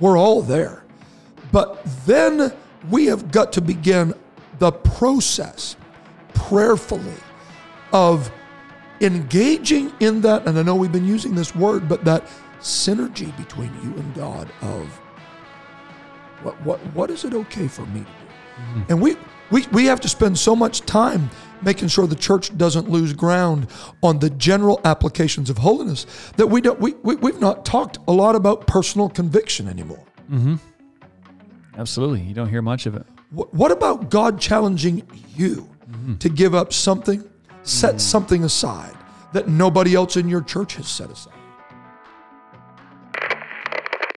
We're all there. But then we have got to begin the process prayerfully of engaging in that. And I know we've been using this word, but that synergy between you and God of what, what, what is it okay for me to do? Mm-hmm. And we, we, we have to spend so much time making sure the church doesn't lose ground on the general applications of holiness that we don't we, we we've not talked a lot about personal conviction anymore. Mm-hmm. Absolutely. You don't hear much of it. what, what about god challenging you mm-hmm. to give up something set mm-hmm. something aside that nobody else in your church has set aside